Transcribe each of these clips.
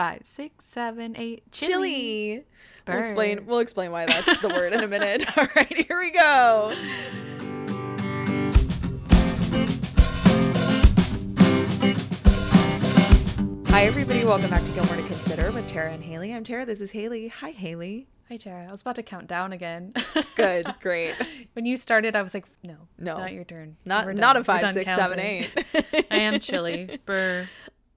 five, six, seven, eight. Chili. Chili. We'll explain. We'll explain why that's the word in a minute. All right, here we go. Hi, everybody. Welcome back to Gilmore to Consider with Tara and Haley. I'm Tara. This is Haley. Hi, Haley. Hi, Tara. I was about to count down again. Good. Great. when you started, I was like, no, No. not your turn. Not not a five, We're seven, eight. I am chilly. Burr.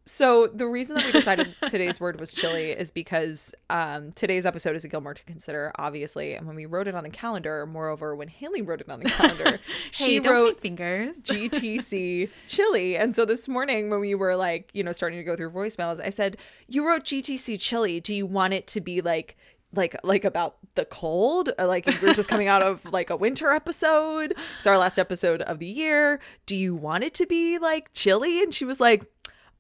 So the reason that we decided today's word was chili is because um, today's episode is a Gilmore to consider, obviously. And when we wrote it on the calendar, moreover, when Haley wrote it on the calendar, she hey, don't wrote fingers. GTC chili. And so this morning when we were like, you know, starting to go through voicemails, I said, "You wrote GTC chili. Do you want it to be like like like about the cold? Like if we're just coming out of like a winter episode. It's our last episode of the year. Do you want it to be like chilly?" And she was like,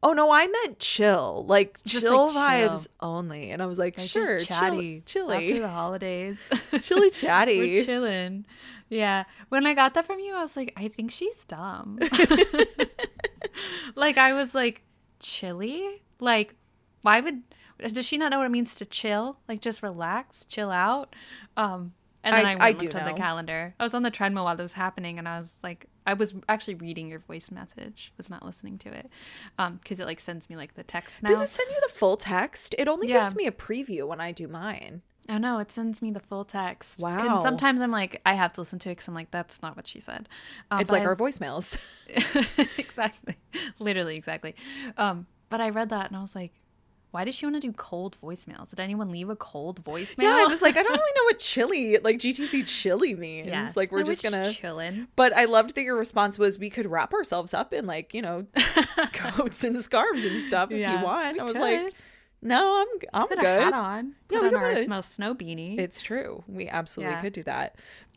"Oh no, I meant chill. Like Just, chill like, chill. vibes only." And I was like, Like, "Sure, just chill- chatty. chilly. After the holidays. chilly chatty." We're chilling. Yeah. When I got that from you, I was like, I think she's dumb. like I was like, chilly? Like, why would does she not know what it means to chill? Like just relax, chill out? Um and then I- I, went I looked on the calendar. I was on the treadmill while this was happening and I was like I was actually reading your voice message, was not listening to it. Um, because it like sends me like the text now. Does it send you the full text? It only Yeah. gives me a preview when I do mine. Oh no, it sends me the full text. Wow. And sometimes I'm like, I have to listen to it because I'm like, that's not what she said. Um, It's like I- our voicemails. exactly, literally exactly. Um, but I read that and I was like, why does she want to do cold voicemails? Did anyone leave a cold voicemail? Yeah, I was like, I don't really know what chili, like GTC chili means. Yeah. Like, we're just gonna. chilling. But I loved that your response was we could wrap ourselves up in like you know coats and scarves and stuff if Yeah, you want. I was could. like, no, I'm I'm Put good. a hat on. Yeah, Put we on could our put a- most snow beanie. It's true. We absolutely Yeah. could do that.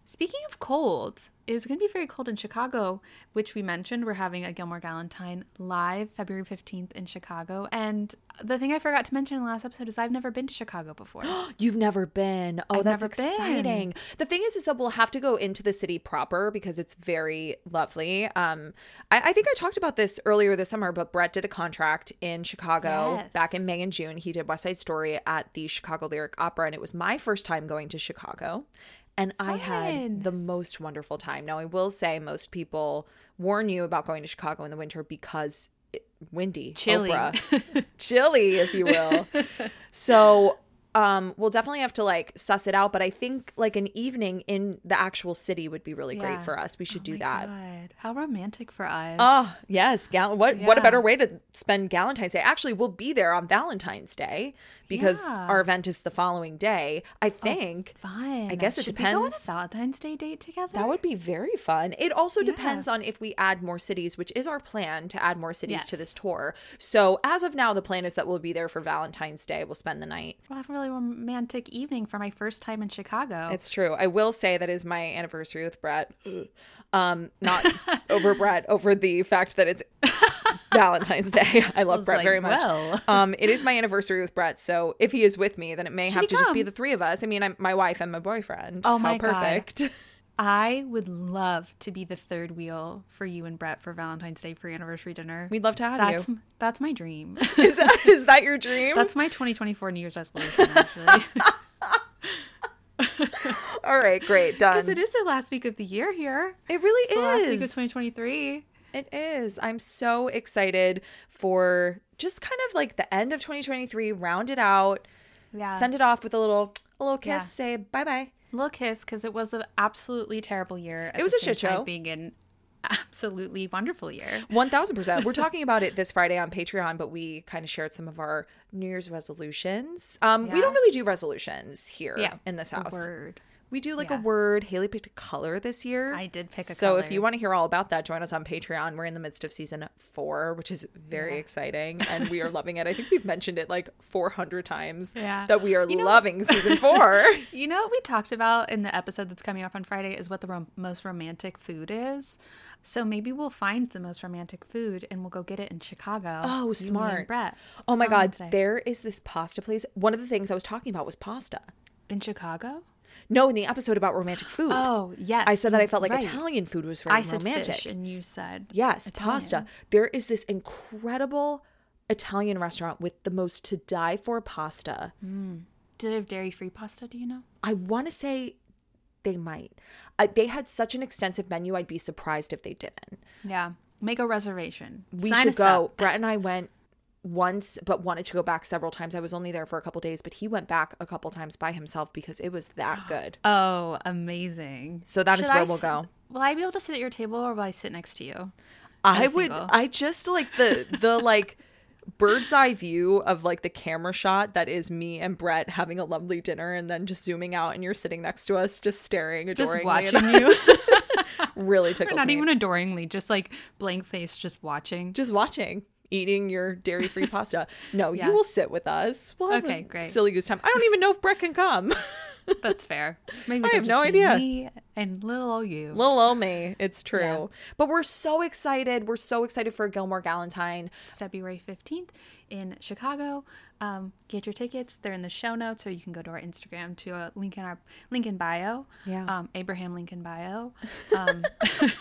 Speaking of cold, it's going to be very cold in Chicago, which we mentioned. We're having a Gilmore Galentine live February 15th in Chicago. And the thing I forgot to mention in the last episode is I've never been to Chicago before. You've never been. Oh, I've that's never been. exciting. The thing is, is that we'll have to go into the city proper because it's very lovely. Um, I, I think I talked about this earlier this summer, but Brett did a contract in Chicago Yes. back in May and June. He did West Side Story at the Chicago Lyric Opera, and it was my first time going to Chicago. And I Fun. had the most wonderful time. Now, I will say, most people warn you about going to Chicago in the winter because it, windy, Chilly. Chilly, if you will. So um we'll definitely have to like suss it out, but I think like an evening in the actual city would be really Yeah. great for us. We should do My that. God, how romantic for us. Oh, yes. Gal- what what a better way to spend Valentine's Day. Actually, we'll be there on Valentine's Day because Yeah. our event is the following day. I think fun. I guess it Should We go on a. Valentine's Day date together. that would be very fun. It also Yeah. depends on if we add more cities, which is our plan to add more cities to this tour. So, as of now, the plan is that we'll be there for Valentine's Day. We'll spend the night. We'll have a really romantic evening for my first time in Chicago. It's true. I will say that is my anniversary with Brett. Um, not over Brett, over the fact that it's Valentine's Day. I love was Brett like, very much. well. Um, it is my anniversary with Brett, so if he is with me, then it may have he to just be the three of us. I mean, I'm my wife and my boyfriend. Oh How my God. perfect. I would love to be the third wheel for you and Brett for Valentine's Day for your anniversary dinner. We'd love to have that's you. that's my dream. Is that is that your dream? That's my 2024 New Year's resolution, actually. all right. Great. Done. Because it is the last week of the year here. It really It's the last week of 2023. It is. I'm so excited for just kind of like the end of 2023. Round it out. Yeah. Send it off with a little a little kiss. Yeah. Say bye bye. little kiss because it was an absolutely terrible year. It was a shit show. Being an absolutely wonderful year. One thousand percent. We're talking about it this Friday on Patreon, but we kind of shared some of our New Year's resolutions. Um, we don't really do resolutions here Yeah. in this house. word. We do like Yeah. a word. Haley picked a color this year. I did pick a so if you want to hear all about that, join us on Patreon. We're in the midst of season four, which is very Yeah. exciting, and we are loving it. I think we've mentioned it like four hundred times Yeah. that we are You know- loving season four. You know what we talked about in the episode that's coming up on Friday is what the rom- most romantic food is. So maybe we'll find the most romantic food and we'll go get it in Chicago. Oh, You, me, and smart. Brett. Oh my god, there is this pasta place. One of the things I was talking about was pasta. in Chicago. No, in the episode about romantic food. Oh yes, I said that I felt like right. Italian food was very I said romantic. fish, and you said Yes, Italian. pasta. There is this incredible Italian restaurant with the most to die for pasta. Do they have dairy free pasta? Do you know? I want to say they might. Uh, they had such an extensive menu. I'd be surprised if they didn't. Yeah. Make a reservation. We Sign should go. up. Brett and I went once, but wanted to go back several times. I was only there for a couple days, but he went back a couple times by himself because it was that good. Oh, amazing. So that is Should where I we'll s- go. Will I be able to sit at your table or will I sit next to you? I I'm would. single. I just like the the like bird's eye view of like the camera shot that is me and Brett having a lovely dinner, and then just zooming out, and you're sitting next to us, just staring, Just watching you. really tickles Not me. even adoringly, just like blank face, just watching. just watching. Eating your dairy free pasta. No, Yeah. you will sit with us. We'll have Okay, a great. Silly goose time. I don't even know if Brett can come. That's fair. Maybe I have no idea. Me and little old you. Little old me. It's true. Yeah. But we're so excited. We're so excited for Gilmore Galentine. It's February 15th in Chicago. Um, get your tickets. They're in the show notes, or you can go to our Instagram to a link in our link in bio. Yeah. Um, Abraham Lincoln bio. Um,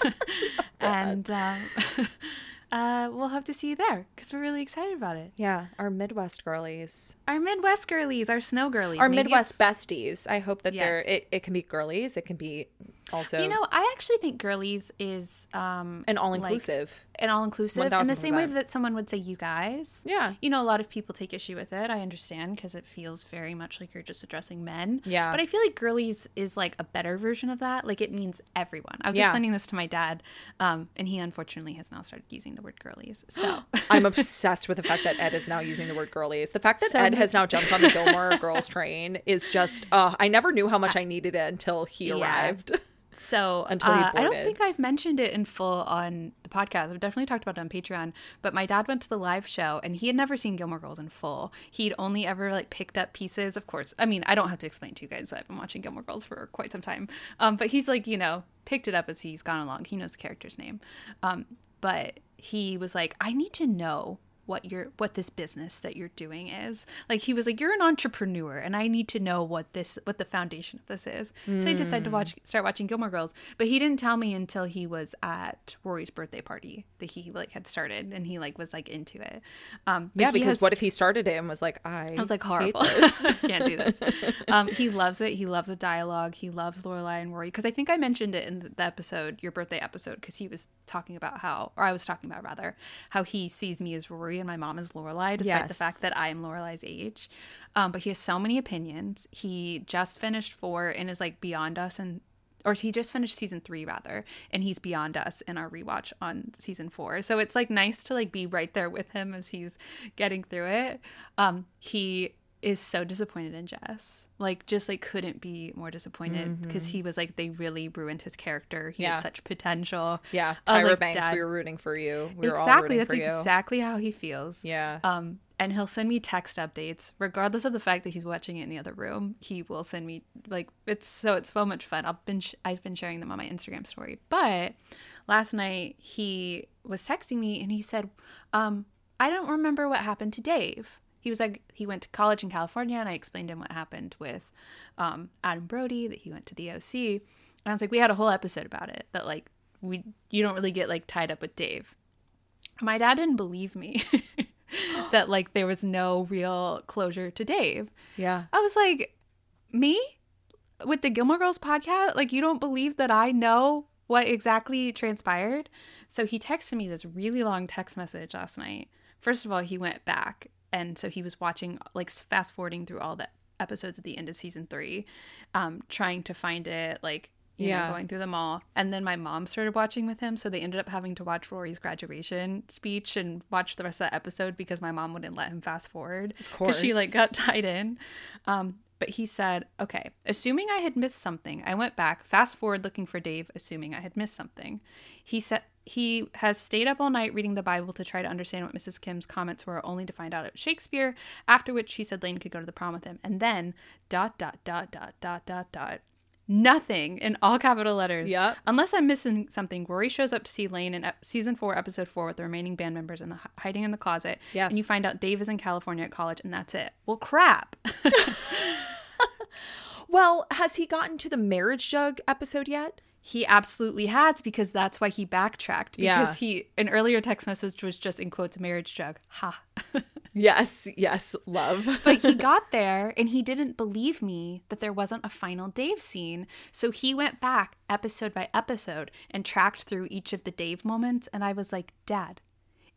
and uh, uh, we'll hope to see you there because we're really excited about it. Yeah, our Midwest girlies. Our Midwest girlies, our snow girlies, Our Maybe Midwest it's- besties. I hope that they're it, it can be girlies. It can be also You know, I actually think girlies is um, an all inclusive. an all inclusive in the same way that someone would say you guys. Yeah. You know, a lot of people take issue with it. I understand because it feels very much like you're just addressing men. Yeah. But I feel like girlies is like a better version of that. Like it means everyone. I was Yeah. explaining this to my dad, um, and he unfortunately has now started using the word girlies. So I'm obsessed with the fact that Ed is now using the word girlies. The fact that So Ed has now jumped on the Gilmore Girls train is just. Uh, I never knew how much I needed it until he Yeah. arrived. So Until uh, I don't think I've mentioned it in full on the podcast. I've definitely talked about it on Patreon. But my dad went to the live show and he had never seen Gilmore Girls in full. He'd only ever like picked up pieces. Of course, I mean I don't have to explain to you guys. I've been watching Gilmore Girls for quite some time. Um, but he's like you know picked it up as he's gone along. He knows the character's name. Um, but he was like, I need to know what your what this business that you're doing is like he was like you're an entrepreneur and i need to know what this what the foundation of this is so he decided to watch start watching gilmore girls but he didn't tell me until he was at rory's birthday party that he like had started and he like was like into it um Yeah, because has- what if he started it and was like, I, I was like horrible. Can't do this. Um, he loves it. He loves the dialogue. He loves Lorelai and Rory because I think I mentioned it in the episode, your birthday episode, because he was talking about how, or I was talking about rather, how he sees me as Rory and my mom is Lorelai, despite the fact that I am Lorelai's age. Um, but he has so many opinions. He just finished four and is like beyond us and. Or he just finished season three rather, and he's beyond us in our rewatch on season four. So it's like nice to like be right there with him as he's getting through it. Um, he is so disappointed in Jess. Like just like couldn't be more disappointed because he was like they really ruined his character. He Yeah. had such potential. Yeah, I was Tyra like, Banks, "Dad." we were rooting for you. We were all exactly. That's for you. exactly how he feels. Yeah. Um, and he'll send me text updates, regardless of the fact that he's watching it in the other room. He will send me like it's so it's so much fun. I've been sh- I've been sharing them on my Instagram story. But last night he was texting me and he said, um, "I don't remember what happened to Dave." He was like he went to college in California, and I explained to him what happened with um, Adam Brody that he went to the OC. And I was like, we had a whole episode about it. That like we you don't really get like tied up with Dave. My dad didn't believe me that like there was no real closure to Dave. yeah. I was like, me with the Gilmore Girls podcast, like you don't believe that I know what exactly transpired. So he texted me this really long text message last night. First of all, he went back and so he was watching like fast forwarding through all the episodes at the end of season 3 um trying to find it like you Yeah. know going through them all and then my mom started watching with him so they ended up having to watch Rory's graduation speech and watch the rest of that episode because my mom wouldn't let him fast forward because she like got tied in um but he said, okay, assuming I had missed something, I went back, fast forward looking for Dave, assuming I had missed something. He said he has stayed up all night reading the Bible to try to understand what Mrs. Kim's comments were, only to find out it was Shakespeare, after which she said Lane could go to the prom with him. And then dot dot dot dot dot dot dot. Nothing in all capital letters. Yep. Unless I'm missing something, Rory shows up to see Lane in season four, episode four, with the remaining band members in the hiding in the closet. Yes. And you find out Dave is in California at college, and that's it. Well, crap. Well, has he gotten to the marriage jug episode yet? He absolutely has because that's why he backtracked. Because Yeah. he an earlier text message was just in quotes marriage jug. Ha. Yes, yes, love. but he got there and he didn't believe me that there wasn't a final Dave scene. So he went back episode by episode and tracked through each of the Dave moments. And I was like, Dad,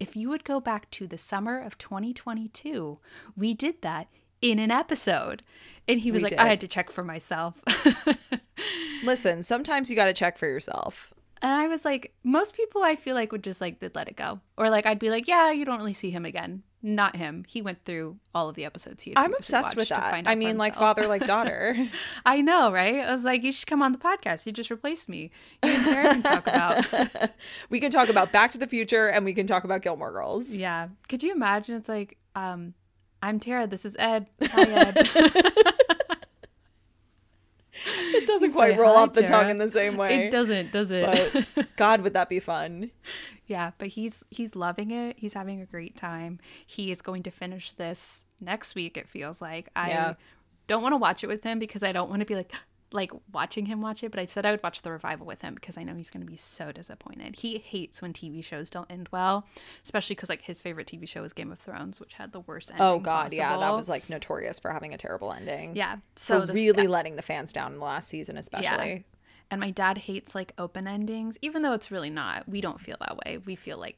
if you would go back to the summer of 2022, we did that in an episode. And he was We like, did. I had to check for myself. Listen, sometimes you got to check for yourself. And I was like, most people I feel like would just like they'd let it go. Or like I'd be like, yeah, you don't really see him again. Not him. He went through all of the episodes he had I'm obsessed with that. I mean, like father, like daughter. I know, right? I was like, you should come on the podcast. You just replaced me. You and Tara can talk about. we can talk about Back to the Future and we can talk about Gilmore Girls. yeah. Could you imagine? It's like, um, I'm Tara. This is Ed. Hi, Ed. It doesn't quite roll hi, off the tongue in the same way. it doesn't, does it? But God, would that be fun? Yeah, but he's he's loving it. He's having a great time. He is going to finish this next week. It feels like I Yeah. don't want to watch it with him because I don't want to be like like watching him watch it. But I said I would watch the revival with him because I know he's going to be so disappointed. He hates when TV shows don't end well, especially because like his favorite TV show is Game of Thrones, which had the worst ending. Oh God, yeah, that was like notorious for having a terrible ending. yeah. So this- really letting the fans down in the last season, yeah. especially. And my dad hates like open endings, even though it's really not. We don't feel that way. We feel like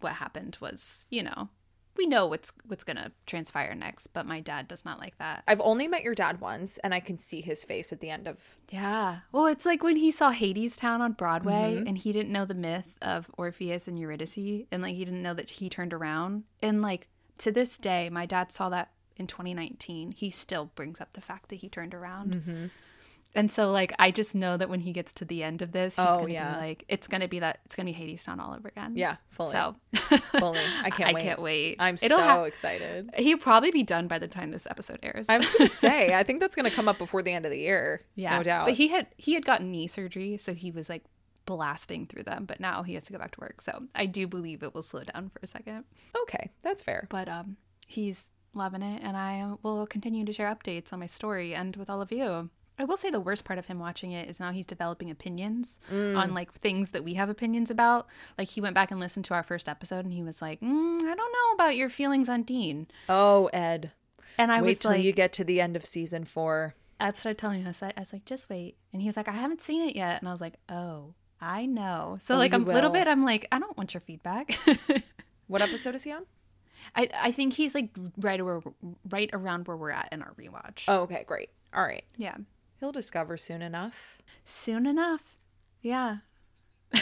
what happened was, you know, we know what's what's gonna transpire next. But my dad does not like that. I've only met your dad once, and I can see his face at the end of. Yeah. Well, it's like when he saw Hadestown on Broadway Mm-hmm. and he didn't know the myth of Orpheus and Eurydice, and like he didn't know that he turned around. And like to this day, my dad saw that in 2019. He still brings up the fact that he turned around. Mm-hmm. And so, like, I just know that when he gets to the end of this, he's Oh, gonna yeah. be like, it's gonna be that, it's gonna be Hadestown all over again. Yeah, fully. So Fully, I can't wait. I wait. can't wait. I'm It'll so ha- excited. He'll probably be done by the time this episode airs. I was gonna say, I think that's gonna come up before the end of the year. yeah, no doubt. But he had he had gotten knee surgery, so he was like blasting through them. But now he has to go back to work, so I do believe it will slow down for a second. okay, that's fair. But um, he's loving it, and I will continue to share updates on my story and with all of you. I will say the worst part of him watching it is now he's developing opinions on like things that we have opinions about. Like he went back and listened to our first episode, and he was like, mm, "I don't know about your feelings on Dean." Oh, Ed, And I wait was till like, you get to the end of season four. That's what I told him. I was, like, I was like, just wait. And he was like, I haven't seen it yet. And I was like, oh, I know. So Oh, like I'm a little bit, I'm like, I don't want your feedback. What episode is he on? I, I think he's like right where right around where we're at in our rewatch. Oh, okay, great. All right, Yeah. He'll discover soon enough. Soon enough. Yeah.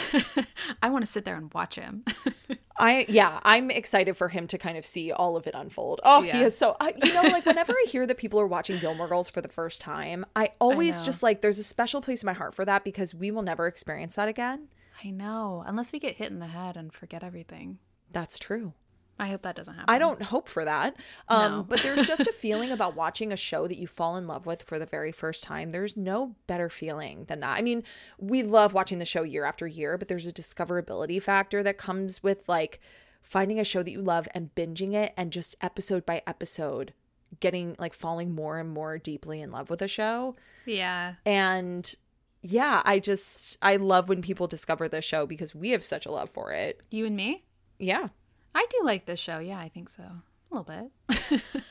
I want to sit there and watch him. I yeah, I'm excited for him to kind of see all of it unfold. Oh, he is so I, you know like whenever I hear that people are watching Gilmore Girls for the first time, I always know. just like there's a special place in my heart for that because we will never experience that again. I know. Unless we get hit in the head and forget everything. That's true. I hope that doesn't happen. I don't hope for that. Um, No. but there's just a feeling about watching a show that you fall in love with for the very first time. There's no better feeling than that. I mean, we love watching the show year after year, but there's a discoverability factor that comes with like finding a show that you love and binging it and just episode by episode getting like falling more and more deeply in love with a show. Yeah. And yeah, I just I love when people discover the show because we have such a love for it. You and me? Yeah. I do like this show. Yeah, I think so. A little bit.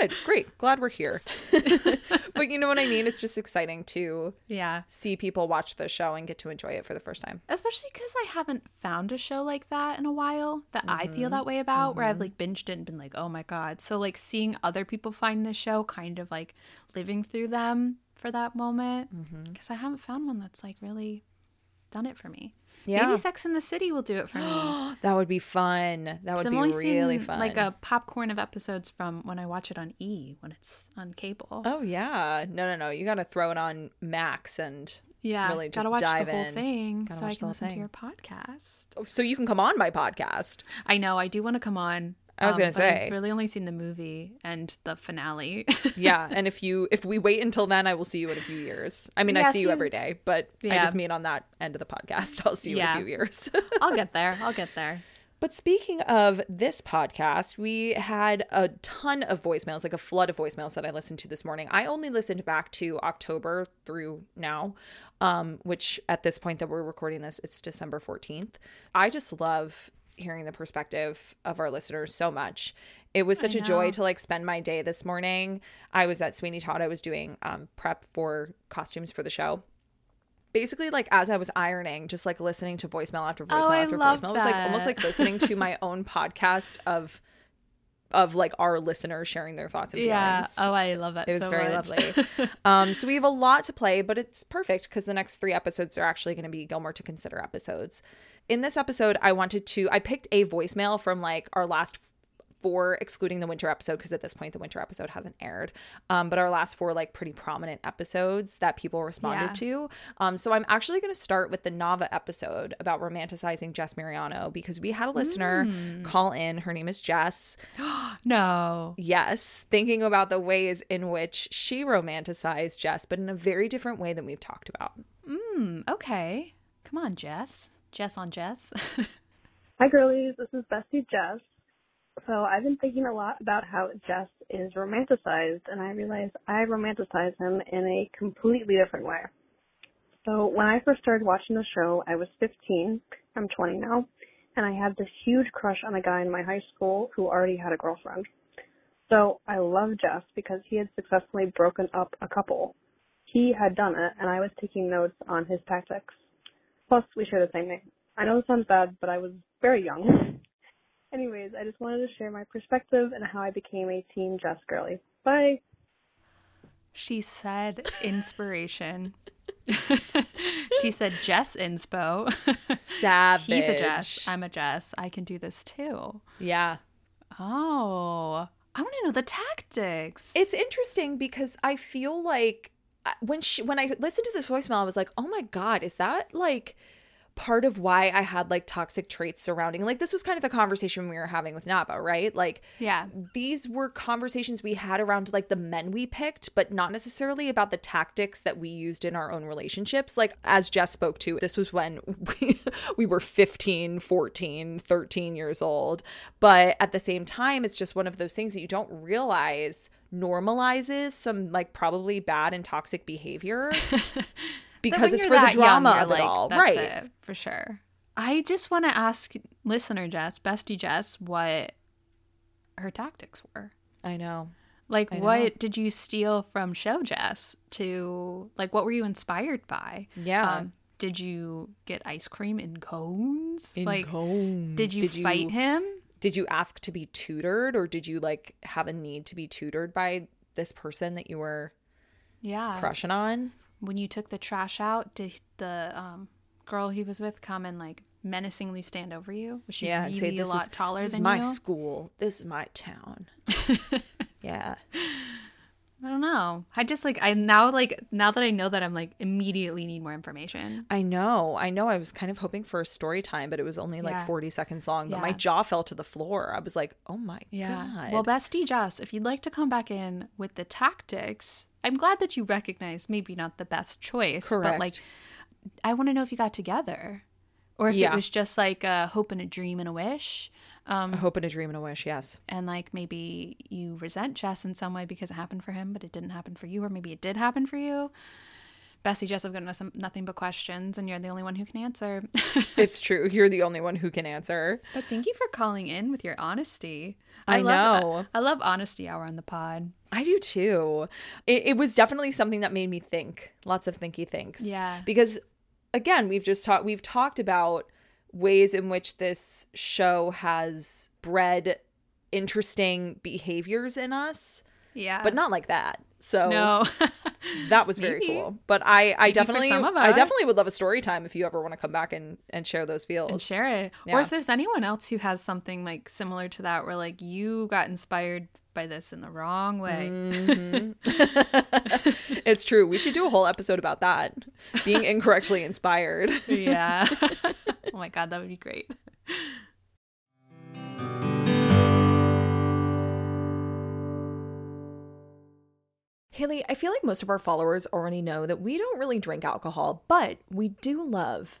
Good, great. Glad we're here. but you know what I mean? It's just exciting to Yeah. see people watch the show and get to enjoy it for the first time. especially because I haven't found a show like that in a while that I feel that mm-hmm. way about, where I've mm-hmm. like binged it and been like, oh my god. So like seeing other people find this show, kind of like living through them for that moment, mm-hmm. because I haven't found one that's like really done it for me. Yeah. Maybe Sex in the City will do it for me. That would be fun. That would be really fun. like a popcorn of episodes from when I watch it on E when it's on cable. Oh yeah. No, no, no. You got to throw it on Max and yeah, really gotta just watch dive the whole in. thing Gotta so I can listen to your podcast. Oh, so you can come on my podcast. I know. I do want to come on. I was um, gonna say I've really only seen the movie and the finale. Yeah, and if you if we wait until then, I will see you in a few years. I mean, I Yeah, see you every day, but I just mean on that end of the podcast. I'll see you in a few years. I'll get there. I'll get there. But speaking of this podcast, we had a ton of voicemails, like a flood of voicemails that I listened to this morning. I only listened back to October through now, um, which at this point that we're recording this, it's December 14th. I just love hearing the perspective of our listeners so much. It was such a joy to like spend my day this morning. I was at Sweeney Todd. I was doing um, prep for costumes for the show. Basically, like as I was ironing, just like listening to voicemail after voicemail Oh, after voicemail. It was like almost like listening to my own podcast of of like our listeners sharing their thoughts and feelings. Yeah. Oh, I love that. It was so very much. lovely. um, so we have a lot to play, but it's perfect because the next three episodes are actually going to be Gilmore to consider episodes. In this episode, I wanted to, I picked a voicemail from like our last four, excluding the winter episode, because at this point the winter episode hasn't aired. Um, but our last four like pretty prominent episodes that people responded Yeah. to. Um, so I'm actually going to start with the Nava episode about romanticizing Jess Mariano because we had a listener Mm. call in. Her name is Jess. No. Yes, thinking about the ways in which she romanticized Jess, but in a very different way than we've talked about. Mm, okay. Come on, Jess. Jess on Jess. Hi, girlies. This is Bestie Jess. So I've been thinking a lot about how Jess is romanticized, and I realized I romanticize him in a completely different way. So when I first started watching the show, I was 15. I'm 20 now, and I had this huge crush on a guy in my high school who already had a girlfriend. So I love Jess because he had successfully broken up a couple. He had done it, and I was taking notes on his tactics. Plus, we share the same name. I know it sounds bad, but I was very young. Anyways, I just wanted to share my perspective and how I became a Team Jess girly. Bye. she said inspiration. she said Jess inspo. Savage. He's a Jess. I'm a Jess. I can do this too. Yeah. Oh, I want to know the tactics. It's interesting because I feel like when she when I listened to this voicemail, I was like, "Oh my god, is that like part of why I had like toxic traits surrounding like this was kind of the conversation we were having with Napa, right? Like yeah. these were conversations we had around like the men we picked, but not necessarily about the tactics that we used in our own relationships. Like, as Jess spoke to, this was when we, we were 15, 14, 13 years old. But at the same time, it's just one of those things that you don't realize normalizes some like probably bad and toxic behavior because it's for the young, drama you're of it like, all. That's right. it, for sure. I just want to ask listener Jess, bestie Jess, what her tactics were. I know. Like, I know. what did you steal from show Jess to, like, what were you inspired by? Yeah. Um, did you get ice cream in cones? In like, cones. did you Did fight you- him? did you ask to be tutored or did you like have a need to be tutored by this person that you were Yeah. crushing on When you took the trash out, did the um, girl he was with come and, like, menacingly stand over you? Was she yeah really say this a lot is taller this than is my you? school this is my town yeah I don't know. I just like I now like now that I know that I'm like immediately need more information. i know i know i was kind of hoping for a story time but it was only like Yeah. 40 seconds long but my jaw fell to the floor i was like oh my god Well, bestie Jess, if you'd like to come back in with the tactics, I'm glad that you recognize maybe not the best choice, but like I want to know if you got together, or if Yeah. it was just like a hope and a dream and a wish, um, a hope and a dream and a wish yes and like maybe you resent Jess in some way because it happened for him, but it didn't happen for you, or maybe it did happen for you. Bestie Jess, I've got nothing, nothing but questions, and you're the only one who can answer. it's true you're the only one who can answer But thank you for calling in with your honesty. I love, know. I love honesty hour on the pod. I do too. It, it was definitely something that made me think. Lots of thinky thinks. Yeah. Because again, we've just talked. We've talked about ways in which this show has bred interesting behaviors in us, Yeah. but not like that. So no. that was very Maybe. cool. But I, I Maybe definitely, I definitely would love a story time if you ever want to come back and and share those feels. and share it. Yeah. Or if there's anyone else who has something like similar to that where like you got inspired by this in the wrong way. Mm. it's true. We should do a whole episode about that. Being incorrectly inspired. Yeah. oh my god, that would be great. Haley, I feel like most of our followers already know that we don't really drink alcohol, but we do love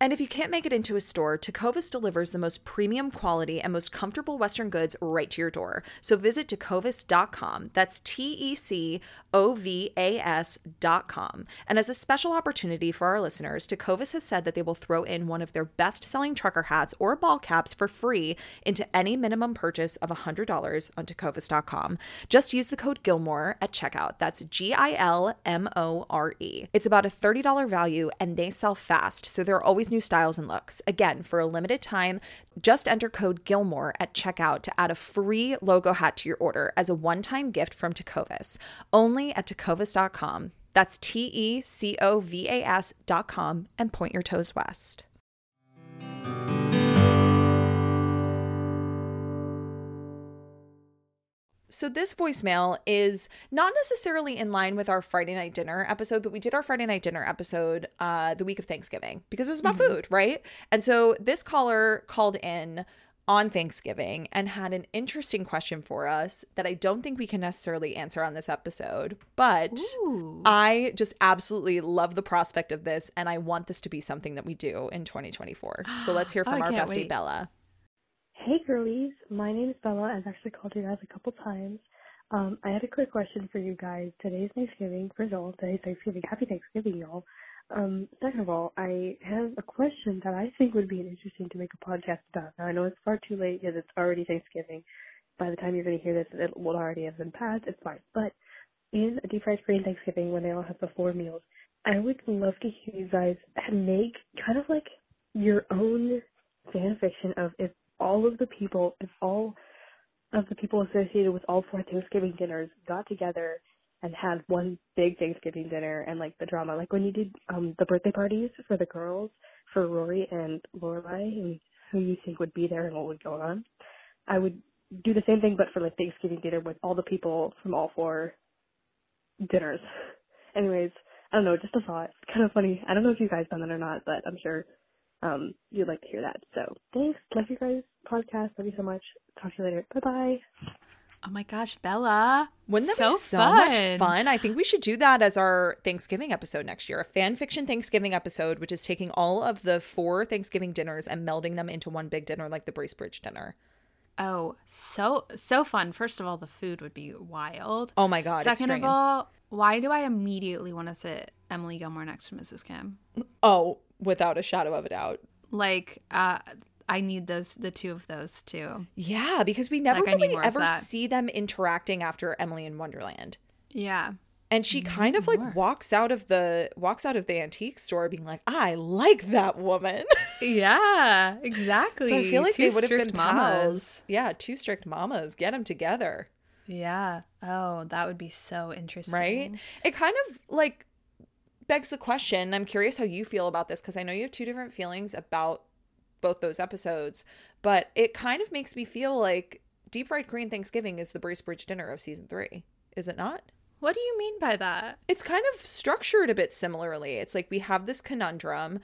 And if you can't make it into a store, Tecovas delivers the most premium quality and most comfortable Western goods right to your door. So visit tecovas.com. That's T E C O V A S.com. And as a special opportunity for our listeners, Tecovas has said that they will throw in one of their best selling trucker hats or ball caps for free into any minimum purchase of $100 on tecovas.com. Just use the code Gilmore at checkout. That's G I L M O R E. It's about a $30 value and they sell fast, so there are always new styles and looks. Again, for a limited time, just enter code Gilmore at checkout to add a free logo hat to your order as a one time gift from Tecovas. Only at tecovas.com. That's T E C O V A S.com and point your toes west. So this voicemail is not necessarily in line with our Friday night dinner episode, but we did our Friday night dinner episode uh, the week of Thanksgiving because it was about food, right? And so this caller called in on Thanksgiving and had an interesting question for us that I don't think we can necessarily answer on this episode, but Ooh. I just absolutely love the prospect of this and I want this to be something that we do in 2024. So let's hear from our bestie wait. Bella. Hey girlies, my name is Bella. I've actually called you guys a couple times. Um, I had a quick question for you guys. Today's Thanksgiving. First of all, today's Thanksgiving. Happy Thanksgiving, y'all. Um, second of all, I have a question that I think would be interesting to make a podcast about. Now I know it's far too late because it's already Thanksgiving. By the time you're going to hear this, it will already have been passed. It's fine. But in a deep fried Korean Thanksgiving, when they all have the four meals, I would love to hear you guys make kind of like your own fan fiction of if all of the people, if all of the people associated with all four Thanksgiving dinners got together and had one big Thanksgiving dinner and like the drama, like when you did um the birthday parties for the girls, for Rory and Lorelai, and who you think would be there and what would go on. I would do the same thing, but for like Thanksgiving dinner with all the people from all four dinners. Anyways, I don't know, just a thought. It's kind of funny. I don't know if you guys done that or not, but I'm sure um you'd like to hear that. So thanks. Love you guys podcast. Love you so much. Talk to you later. Bye bye. Oh my gosh, Bella. Wouldn't that so be so fun. much fun? I think we should do that as our Thanksgiving episode next year. A fan fiction Thanksgiving episode, which is taking all of the four Thanksgiving dinners and melding them into one big dinner like the Bracebridge dinner. Oh, so so fun. First of all, the food would be wild. Oh my god. Second extreme. of all, why do I immediately want to sit Emily Gilmore next to Mrs. Kim? Oh, without a shadow of a doubt. Like, uh, I need those the two of those too. Yeah, because we never Like, really ever see them interacting after Emily in Wonderland. Yeah. and she kind of like more. walks out of the walks out of the antique store being like i like that woman Yeah, exactly. so i feel like Two they would have been strict pals yeah two strict mamas get them together Yeah. Oh, that would be so interesting. right it kind of like begs the question i'm curious how you feel about this because i know you have two different feelings about both those episodes but it kind of makes me feel like deep fried korean thanksgiving is the bracebridge dinner of season three is it not What do you mean by that? it's kind of structured a bit similarly. It's like we have this conundrum.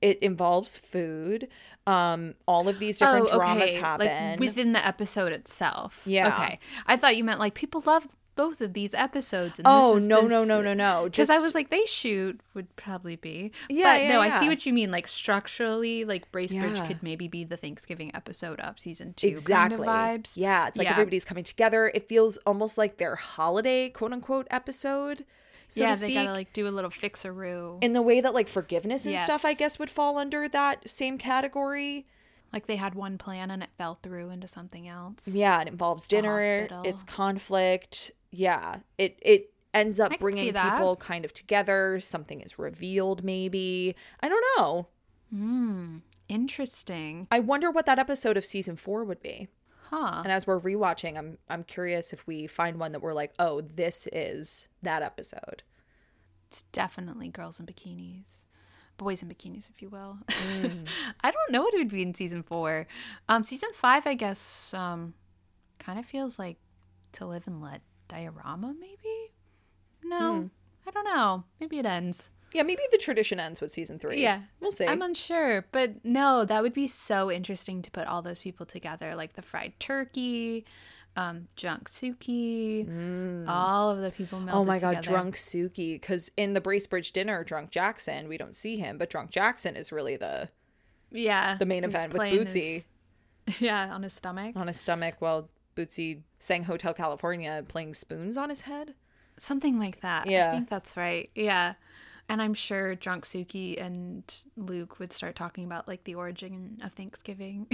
It involves food. Um, all of these different dramas happen. Oh, Like within the episode itself. Yeah. Okay. I thought you meant like people love both of these episodes. And oh this is no this- no no no no! Because I was like, they shoot would probably be. Yeah, But yeah, no, I see what you mean. Like structurally, like Bracebridge Yeah. could maybe be the Thanksgiving episode of season two. exactly Kind of vibes. Yeah, it's like Yeah. everybody's coming together. It feels almost like their holiday quote unquote episode. So yeah, they gotta like do a little fixaroo. in the way that like forgiveness and stuff, I guess, would fall under that same category. like they had one plan and it fell through into something else. Yeah, it involves dinner. It's conflict. Yeah, it it ends up bringing people kind of together. Something is revealed, maybe. I don't know. Interesting. I wonder what that episode of season four would be. Huh. And as we're rewatching, I'm I'm curious if we find one that we're like, oh, this is that episode. It's definitely girls in bikinis. Boys in bikinis, if you will. Mm. I don't know what it would be in season four. Um, season five, I guess, um, kind of feels like to live and let diorama, maybe? No. Hmm. I don't know. Maybe it ends. Yeah, maybe the tradition ends with season three. Yeah. we'll see. I'm unsure, but no, that would be so interesting to put all those people together, like the fried turkey, um, drunk Suki, all of the people melded Oh my god, together. drunk Suki. Because in the Bracebridge dinner, drunk Jackson, we don't see him, but drunk Jackson is really the Yeah, the main event with Bootsy. his- yeah, on his stomach. on his stomach while Bootsy sang Hotel California playing spoons on his head. Something like that. Yeah. I think that's right. Yeah. And I'm sure Drunk Suki and Luke would start talking about like the origin of Thanksgiving.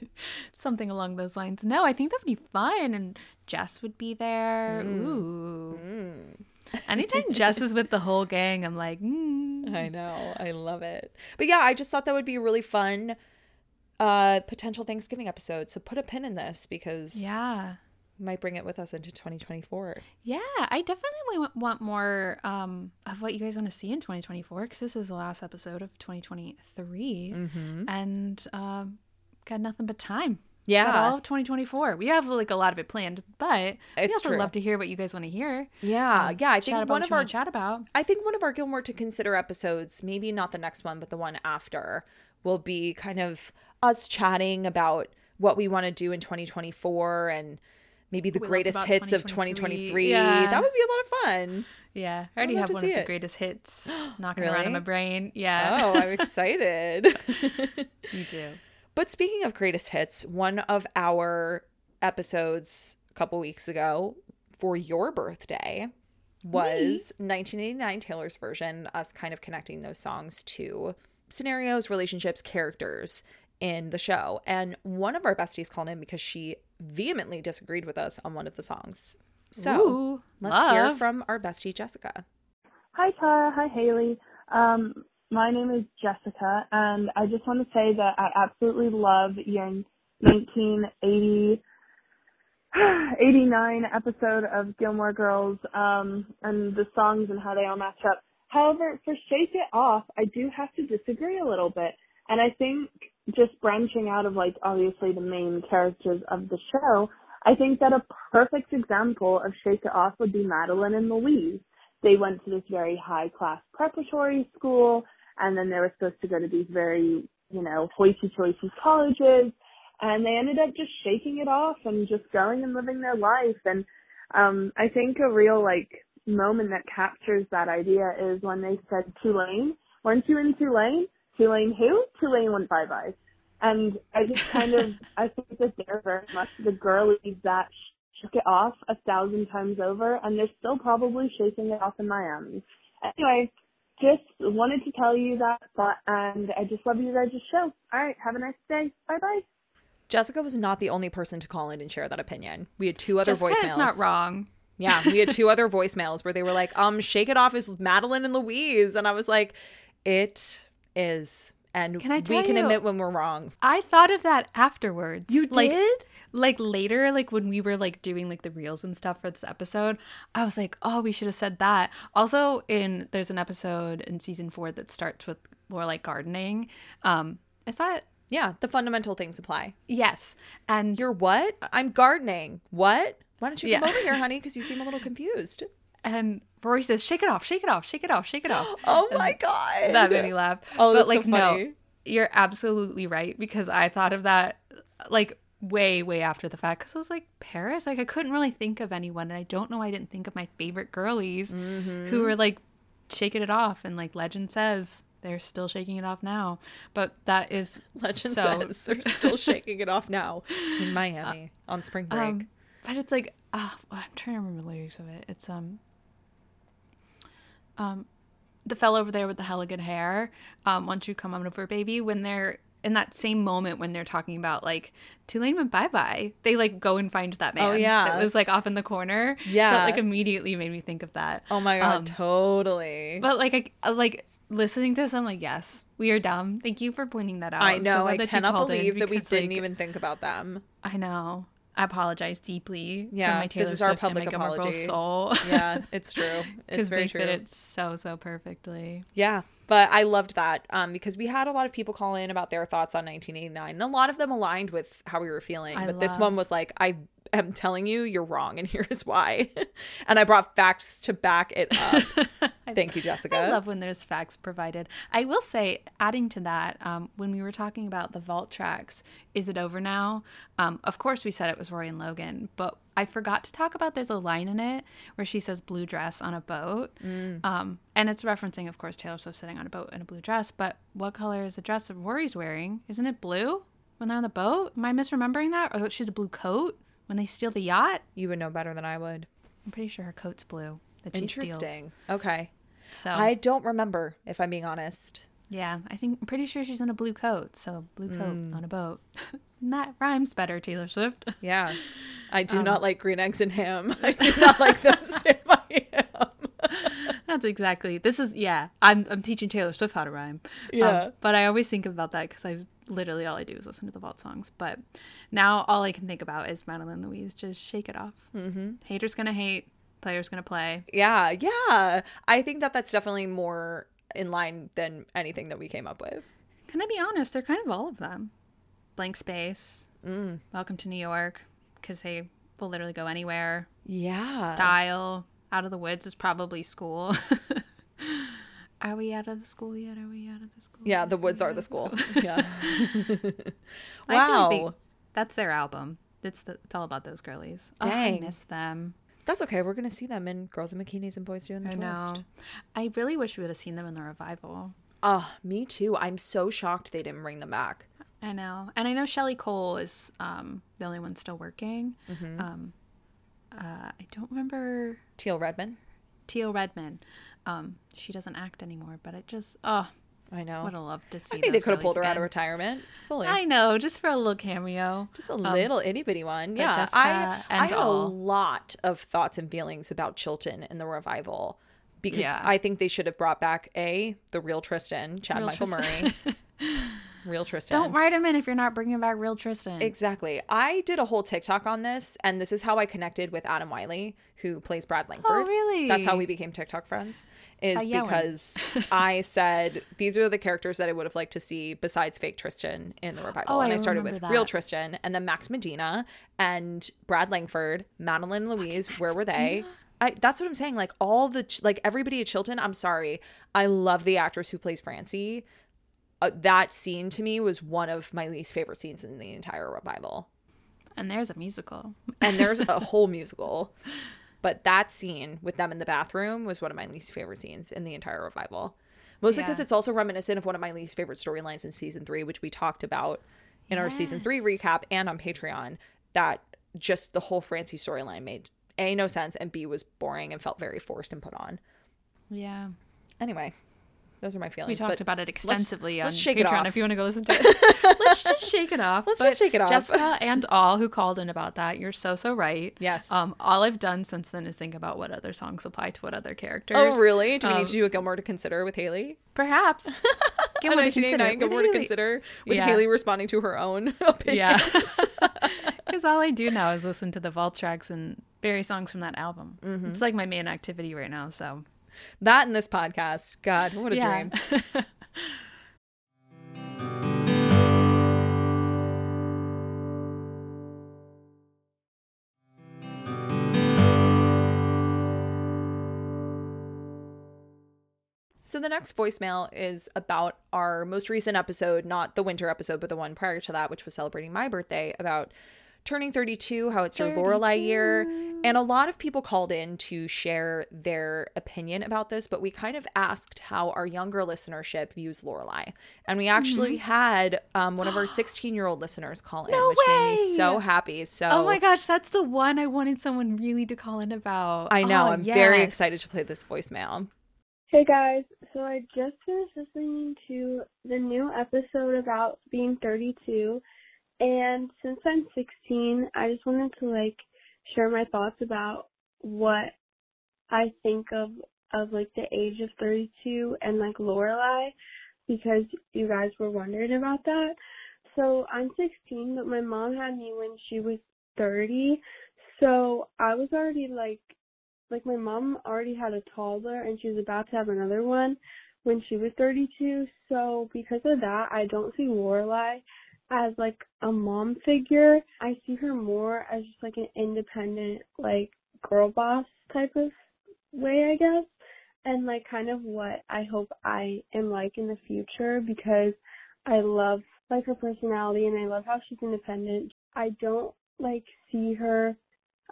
Something along those lines. No, I think that would be fun. And Jess would be there. Mm. Ooh. Anytime Jess is with the whole gang, I'm like, mm. I know. I love it. But yeah, I just thought that would be really fun uh potential Thanksgiving episode. So put a pin in this because yeah. might bring it with us into 2024. Yeah, I definitely want more um, of what you guys want to see in 2024 because this is the last episode of 2023, and um, got nothing but time. Yeah. got all of 2024. We have like a lot of it planned, but we also true. love to hear what you guys want to hear. Yeah, Um, yeah, I think one of our chat about. I think one of our Gilmore to consider episodes, maybe not the next one, but the one after, will be kind of us chatting about what we want to do in 2024 and maybe the We greatest hits of 2023. 2023. Yeah. That would be a lot of fun. Yeah, I already have one of the greatest hits knocking around in my brain. Yeah, Oh, I'm excited. you do. But speaking of greatest hits, one of our episodes a couple weeks ago for your birthday was 1989 Taylor's version, us kind of connecting those songs to scenarios, relationships, characters in the show. And one of our besties called in because she vehemently disagreed with us on one of the songs. So Ooh, let's hear from our bestie Jessica. Hi Tara, hi Haley. Um, my name is Jessica, and I just want to say that I absolutely love your 1980 89 episode of Gilmore Girls um, and the songs and how they all match up. However, for Shake It Off, I do have to disagree a little bit. And I think just branching out of like obviously the main characters of the show, I think that a perfect example of Shake It Off would be Madeline and Louise. They went to this very high class preparatory school and then they were supposed to go to these very, you know, hoity toity colleges and they ended up just shaking it off and just going and living their life and um I think a real like moment that captures that idea is when they said Tulane. Weren't you in Tulane? Tulane who? Tulane went bye bye. And I just kind of I think that they're very much the girlies that shook it off a thousand times over and they're still probably shaking it off in Miami. Anyway, just wanted to tell you that thought and I just love you guys' show. All right, have a nice day. Bye bye. Jessica was not the only person to call in and share that opinion. We had two other Jessica voicemails. is not wrong. Yeah, we had two other voicemails where they were like, um, Shake It Off is Madeline and Louise. And I was like, it is. And Can I we can you- admit when we're wrong. I thought of that afterwards. You Like, did? like later, like when we were like doing like the reels and stuff for this episode, I was like, oh, we should have said that. Also, in there's an episode in season four that starts with more like gardening. Um, is that Yeah, the fundamental things apply. yes? And You're what? I'm gardening. What? Why don't you come Yeah. over here, honey? Because you seem a little confused. and Rory says, shake it off, shake it off, shake it off, shake it off. Oh my God. that made me laugh. Oh, but that's so like no, you're absolutely right because I thought of that like way way after the fact because I was like Paris. Like I couldn't really think of anyone, and I don't know why I didn't think of my favorite girlies Mm-hmm. who were like shaking it off, and like legend says they're still shaking it off now. But that is Legend so, says they're still shaking it off now in Miami on spring break. Um, but it's like ah, I'm trying to remember the lyrics of it. It's um, um, the fellow over there with the hella good hair. Um, once you come on over, baby, when they're in that same moment when they're talking about like Tulane went bye bye, they like go and find that man. Oh, yeah. that was like off in the corner. Yeah, so it, like immediately made me think of that. oh my God, Um, totally. but like I like listening to this, I'm like, yes, we are dumb. Thank you for pointing that out. I I'm so know. I cannot believe that we didn't like, even think about them. I know. I apologize deeply Yeah, for my this Taylor is our public and my Gilmore Girls apology. soul. Yeah, it's true. It's because very they true. fit it so so perfectly. Yeah, but I loved that um, because we had a lot of people call in about their thoughts on 1989, and a lot of them aligned with how we were feeling. I but this one was like, I am telling you, you're wrong, and here's why. and I brought facts to back it up. Thank you, Jessica. I love when there's facts provided. I will say, adding to that, um, when we were talking about the vault tracks, is it over now? Um, of course, we said it was Rory and Logan, but I forgot to talk about. There's a line in it where she says "blue dress on a boat," um, and it's referencing, of course, Taylor Swift sitting on a boat in a blue dress. But what color is the dress that Rory's wearing? Isn't it blue when they're on the boat? Am I misremembering that? Or she's a blue coat when they steal the yacht? you would know better than I would. I'm pretty sure her coat's blue that she steals. Interesting. Okay. So I don't remember, if I'm being honest. Yeah, I think I'm pretty sure she's in a blue coat. So blue coat Mm. on a boat. that rhymes better, Taylor Swift. Yeah. I do Um, not like green eggs and ham. I do not like those if I am. That's exactly. This is yeah. I'm I'm teaching Taylor Swift how to rhyme. Um, Yeah. but I always think about that because I literally all I do is listen to the vault songs. But now all I can think about is Madeline Louise. Just shake it off. Mm-hmm. Haters gonna hate. Players gonna play. Yeah, yeah. I think that that's definitely more in line than anything that we came up with. Can I be honest? They're kind of all of them. Blank space. Mm. Welcome to New York. Because they will literally go anywhere. Yeah. style. Out of the woods is probably school. are we out of the school yet? Are we out of the school? Yeah, yet? the woods we are the school. school? yeah. Wow. like they- that's their album. It's the, it's all about those girlies. Oh, I Dang. miss them. That's okay. We're gonna see them in Girls in Bikinis and Boys Doing the I Twist. know. I really wish we would have seen them in the revival. Oh, me too. I'm so shocked they didn't bring them back. I know, and I know Shelley Cole is um, the only one still working. Mm-hmm. Um, uh, I don't remember Teal Redmann. Teal Redmann. Um, she doesn't act anymore, but it just oh, I know. would have loved to see. I think they could have pulled her out of retirement fully. I know, just for a little cameo. Just a um, little itty bitty one. Yeah. Jessica I, I and had all. a lot of thoughts and feelings about Chilton in the revival because Yeah. I think they should have brought back A, the real Tristan, Chad Real Michael Tristan. Murray. real Tristan. Don't write him in if you're not bringing back real Tristan. Exactly. I did a whole TikTok on this, and this is how I connected with Adam Wylie, who plays Brad oh, Langford. Oh, really? That's how we became TikTok friends. Is because I said these are the characters that I would have liked to see besides fake Tristan in the revival, Oh, and I I started with remember real. Tristan, and then Max Medina and Brad Langford, Madeline Louise. Where were they? I, that's what I'm saying. Like all the like everybody at Chilton. I'm sorry. I love the actress who plays Francie. Uh, that scene to me was one of my least favorite scenes in the entire revival and there's a musical. and there's a whole musical. But that scene with them in the bathroom was one of my least favorite scenes in the entire revival. Mostly because Yeah. it's also reminiscent of one of my least favorite storylines in season three, which we talked about in our season three recap and on Patreon. That just the whole Francie storyline made A, no sense, and B, was boring and felt very forced and put on. Yeah. Anyway, those are my feelings. We talked about it extensively let's on shake it Patreon if you want to go listen to it. let's just shake it off. Let's But just shake it off. Jessica and all who called in about that, you're so so right. Yes. Um, all I've done since then is think about what other songs apply to what other characters. oh, really? Do we Um, need to do a Gilmore to consider with Haley? Perhaps. Gilmore to consider. 1989 Gilmore to consider with Yeah. Haley responding to her own opinion. Yeah. Because all I do now is listen to the vault tracks and various songs from that album. Mm-hmm. It's like my main activity right now. So That and this podcast. God, what a yeah. dream. So the next voicemail is about our most recent episode, not the winter episode, but the one prior to that, which was celebrating my birthday, about turning 32, how it's your Lorelai year. And a lot of people called in to share their opinion about this, but we kind of asked how our younger listenership views Lorelai. And we actually had um, one of our 16 year old listeners call in, No which made me so happy. So Oh my gosh, that's the one I wanted someone really to call in about. I know. Oh, I'm very excited to play this voicemail. Hey guys, so I just finished listening to the new episode about being 32, and since I'm 16, I just wanted to like share my thoughts about what I think of of like the age of 32 and like Lorelai, because you guys were wondering about that. So I'm 16, but my mom had me when she was 30, so I was already like like my mom already had a toddler and she was about to have another one when she was 32. So because of that, I don't see Lorelai as like a mom figure. I see her more as just like an independent like girl boss type of way, I guess. And like kind of what I hope I am like in the future because I love like her personality and I love how she's independent. I don't like see her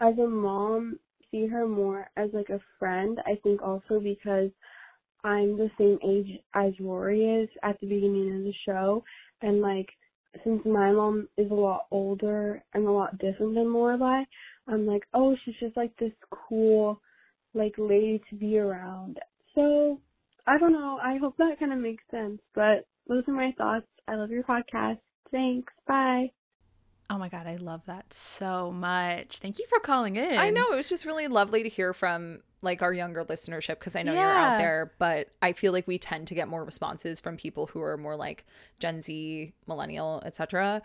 as a mom see her more as like a friend. I think also because I'm the same age as Rory is at the beginning of the show, and like since my mom is a lot older and a lot different than Lorelai, I'm like, oh, she's just like this cool, like lady to be around. So I don't know. I hope that kind of makes sense. But those are my thoughts. I love your podcast. Thanks. Bye. Oh my god, I love that so much. Thank you for calling in. I know it was just really lovely to hear from like our younger listenership because I know you're out there, but I feel like we tend to get more responses from people who are more like Gen Z, millennial, etc.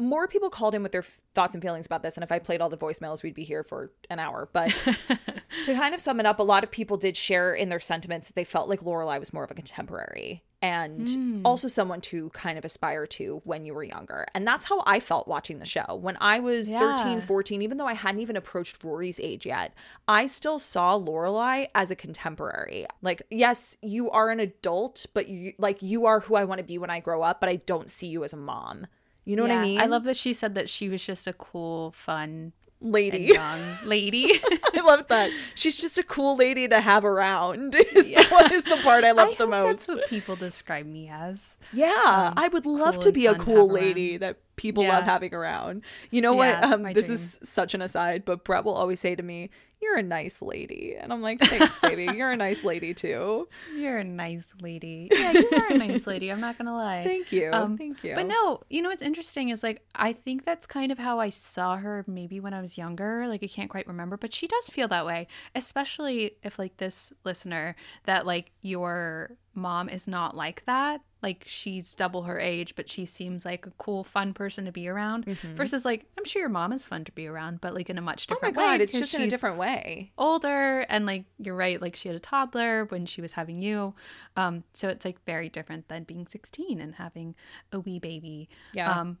More people called in with their f- thoughts and feelings about this, and if I played all the voicemails, we'd be here for an hour. But to kind of sum it up, a lot of people did share in their sentiments that they felt like Lorelai was more of a contemporary and Hmm. also someone to kind of aspire to when you were younger. And that's how I felt watching the show. When I was Yeah. 13, 14, even though I hadn't even approached Rory's age yet, I still saw Lorelai as a contemporary. Like, yes, you are an adult, but you like you are who I want to be when I grow up, but I don't see you as a mom. You know what I mean? I love that she said that she was just a cool, fun, lady. young lady. I love that. She's just a cool lady to have around. Is, the, what is the part I love I the most? That's what people describe me as. Yeah, I would love cool to be a cool lady around. that people love having around. You know what? Um, this is such an aside, but Brett will always say to me, "You're a nice lady," and I'm like, "Thanks, baby. You're a nice lady too." You're a nice lady. Yeah, you are a nice lady. I'm not gonna lie. Thank you. Um, Thank you. But no, you know what's interesting is like I think that's kind of how I saw her maybe when I was younger. Like I can't quite remember, but she does feel that way, especially if like this listener that like your mom is not like that. Like she's double her age, but she seems like a cool, fun person to be around. Versus like I'm sure your mom is fun to be around, but like in a much Mm-hmm. oh my different way. god, it's just in a different way. Older and like you're right like she had a toddler when she was having you. Um so it's like very different than being 16 and having a wee baby. Yeah. um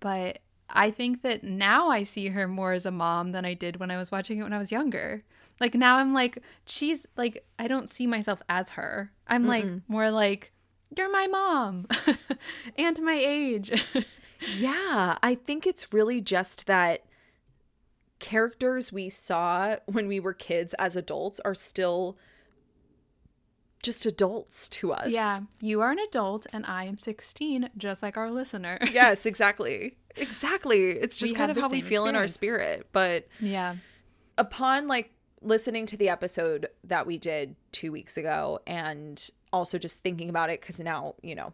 but i think that now i see her more as a mom than i did when i was watching it when i was younger. Like now i'm like she's like i don't see myself as her. I'm like more like you're my mom and my age. Yeah, I think it's really just that characters we saw when we were kids as adults are still just adults to us. yeah you are an adult and i am 16 just like our listener Yes, exactly. Exactly. It's We just kind of how we feel in our spirit. But yeah upon like listening to the episode that we did two weeks ago and also just thinking about it because now, you know,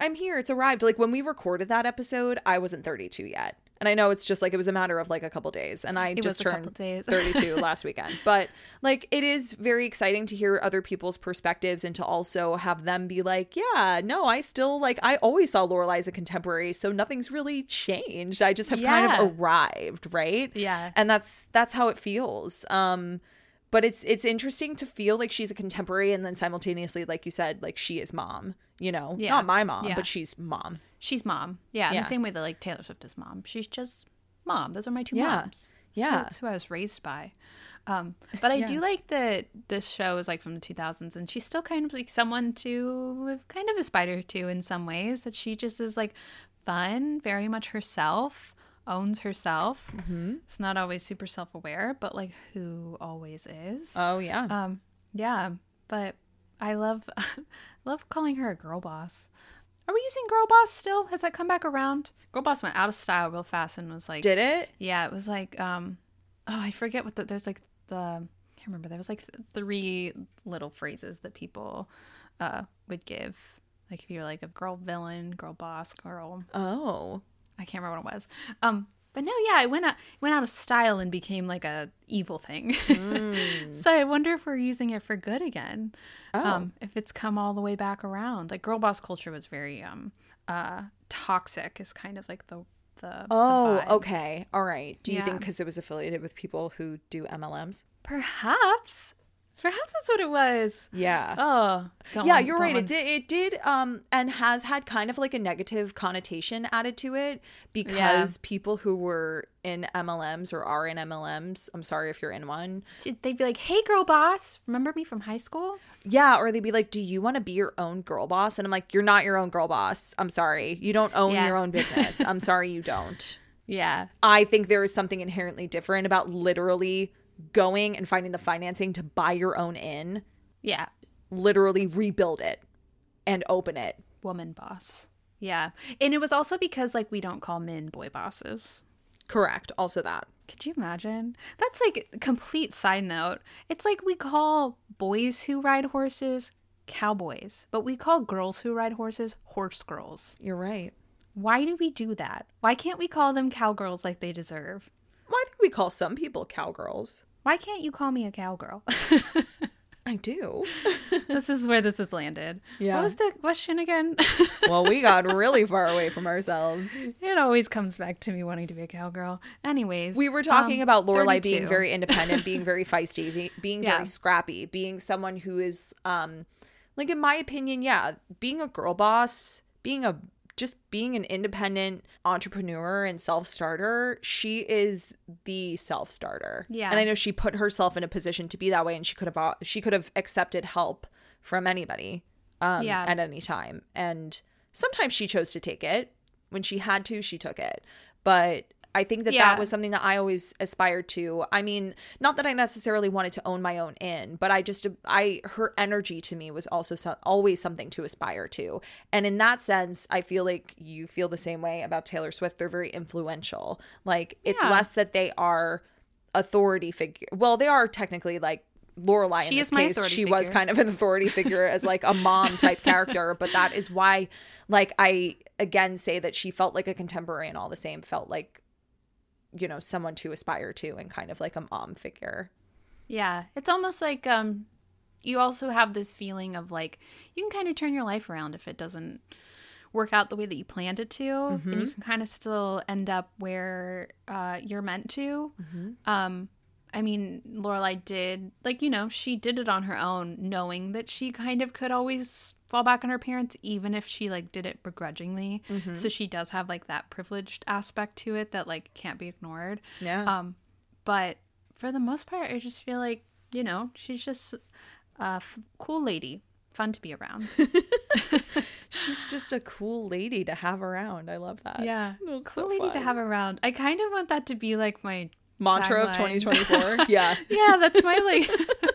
I'm here. It's arrived. Like when we recorded that episode, I wasn't 32 yet. And I know it's just like it was a matter of like a couple days, and I It just was a couple turned days. 32 last weekend. But like it is very exciting to hear other people's perspectives and to also have them be like, yeah, no, I still like I always saw Lorelai as a contemporary, so nothing's really changed. I just have kind of arrived, right? Yeah. and that's that's how it feels. Um, but it's it's interesting to feel like she's a contemporary, and then simultaneously, like you said, like she is mom. You know, Yeah. not my mom, Yeah. but she's mom. She's mom. Yeah, in Yeah. the same way that like Taylor Swift is mom. She's just mom. Those are my two Yeah. moms. So Yeah. that's who I was raised by. Um, but I Yeah. do like that this show is like from the 2000s, and she's still kind of like someone to kind of aspire to in some ways. That she just is like fun, very much herself, owns herself. Mm-hmm. It's not always super self aware, but like who always is. Oh yeah, Um, yeah, but I love love calling her a girl boss. Are we using girl boss still? Has that come back around? Girl boss went out of style real fast and was like, did it? yeah, it was like, um, oh, I forget what the there's like the I can't remember. There was like th- three little phrases that people uh would give. Like if you're like a girl villain, girl boss, girl Oh, I can't remember what it was. Um, but no, yeah, it went out went out of style and became like a evil thing. so I wonder if we're using it for good again. Oh. Um, if it's come all the way back around. Like girl boss culture was very um uh toxic is kind of like the the the oh, vibe. okay, all right. Do you think because it was affiliated with people who do MLMs? Perhaps. Perhaps that's what it was. Yeah. Oh, don't yeah, want- you're right. It did. It did. Um, and has had kind of like a negative connotation added to it because people who were in MLMs or are in MLMs. I'm sorry if you're in one. They'd be like, "Hey, girl boss, remember me from high school?" Yeah, or they'd be like, "Do you want to be your own girl boss?" And I'm like, "You're not your own girl boss. I'm sorry. You don't own Yeah. your own business. I'm sorry you don't." Yeah, I think there is something inherently different about literally going and finding the financing to buy your own in, yeah. literally rebuild it and open it. Woman boss. Yeah, and it was also because like we don't call men boy bosses. Correct. Also that. Could you imagine? That's like complete side note. It's like we call boys who ride horses cowboys, but we call girls who ride horses horse girls. You're right. Why do we do that? Why can't we call them cowgirls like they deserve? Well, I think we call some people cowgirls. Why can't you call me a cowgirl? I do. this is where this has landed. Yeah. What was the question again? well, we got really far away from ourselves. it always comes back to me wanting to be a cowgirl. Anyways, We were talking um, about Lorelai being very independent, being very feisty, be- being Yeah. very scrappy, being someone who is um like in my opinion, yeah, being a girl boss, being a just being an independent entrepreneur and self-starter, she is the self-starter. Yeah. And I know she put herself in a position to be that way and she could have uh, she could have accepted help from anybody um Yeah. at any time. And sometimes she chose to take it. When she had to, she took it. But I think that Yeah. that was something that I always aspired to. I mean, not that I necessarily wanted to own my own inn, but I just I her energy to me was also so, always something to aspire to. And in that sense, I feel like you feel the same way about Taylor Swift. They're very influential. Like it's Yeah. less that they are authority figure. Well, they are technically like Lorelai in She this is my case. She was kind of an authority figure as like a mom type character, but that is why like I again say that she felt like a contemporary and all the same felt like you know someone to aspire to and kind of like a mom figure. Yeah, it's almost like um you also have this feeling of like you can kind of turn your life around if it doesn't work out the way that you planned it to and you can kind of still end up where uh you're meant to. Um I mean, Lorelai did like you know, she did it on her own knowing that she kind of could always fall back on her parents even if she like did it begrudgingly. So she does have like that privileged aspect to it that like can't be ignored. Yeah. Um, but for the most part, I just feel like you know she's just a f- cool lady, fun to be around. She's just a cool lady to have around. I love that. yeah, cool so lady to have around. I kind of want that to be like my Mantra of 2024. yeah. Yeah, that's my like.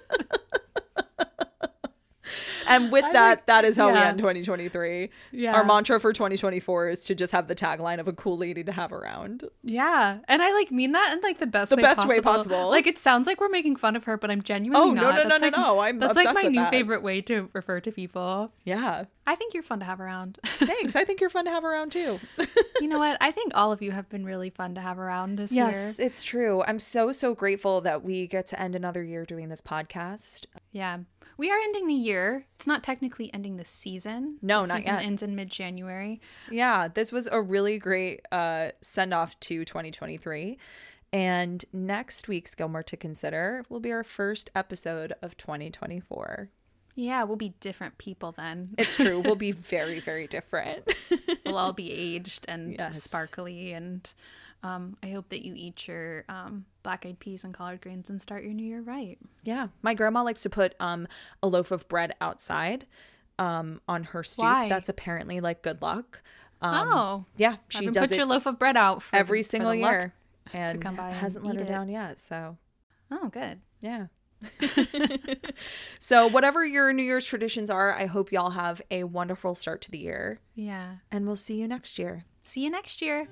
And with that, that is how we end 2023. Yeah. Our mantra for 2024 is to just have the tagline of a cool lady to have around. Yeah, and I like mean that in like the best The way best possible. way possible. Like it sounds like we're making fun of her, but I'm genuinely Oh, no, not. no, no, That's, no, like, no. I'm that's like my new that. favorite way to refer to people. Yeah. I think you're fun to have around. Thanks. I think you're fun to have around too. you know what? I think all of you have been really fun to have around this yes, year. it's true. I'm so, so grateful that we get to end another year doing this podcast. Yeah. We are ending the year. It's not technically ending the season. No, the not season yet. ends in mid January. Yeah, this was a really great uh, send off to 2023. And next week's Gilmore to Consider will be our first episode of 2024. Yeah, we'll be different people then. It's true. we'll be very, very different. we'll all be aged and Yes. sparkly and um, I hope that you eat your um, black eyed peas and collard greens and start your new year right. yeah. My grandma likes to put um, a loaf of bread outside um, on her stoop. Why? That's apparently like good luck. Um, oh, Yeah, she does put your loaf of bread out for every the- single year. And come by hasn't let her it. down yet. So, Oh, good. yeah. so, whatever your New Year's traditions are, I hope y'all have a wonderful start to the year. Yeah. And we'll see you next year. See you next year.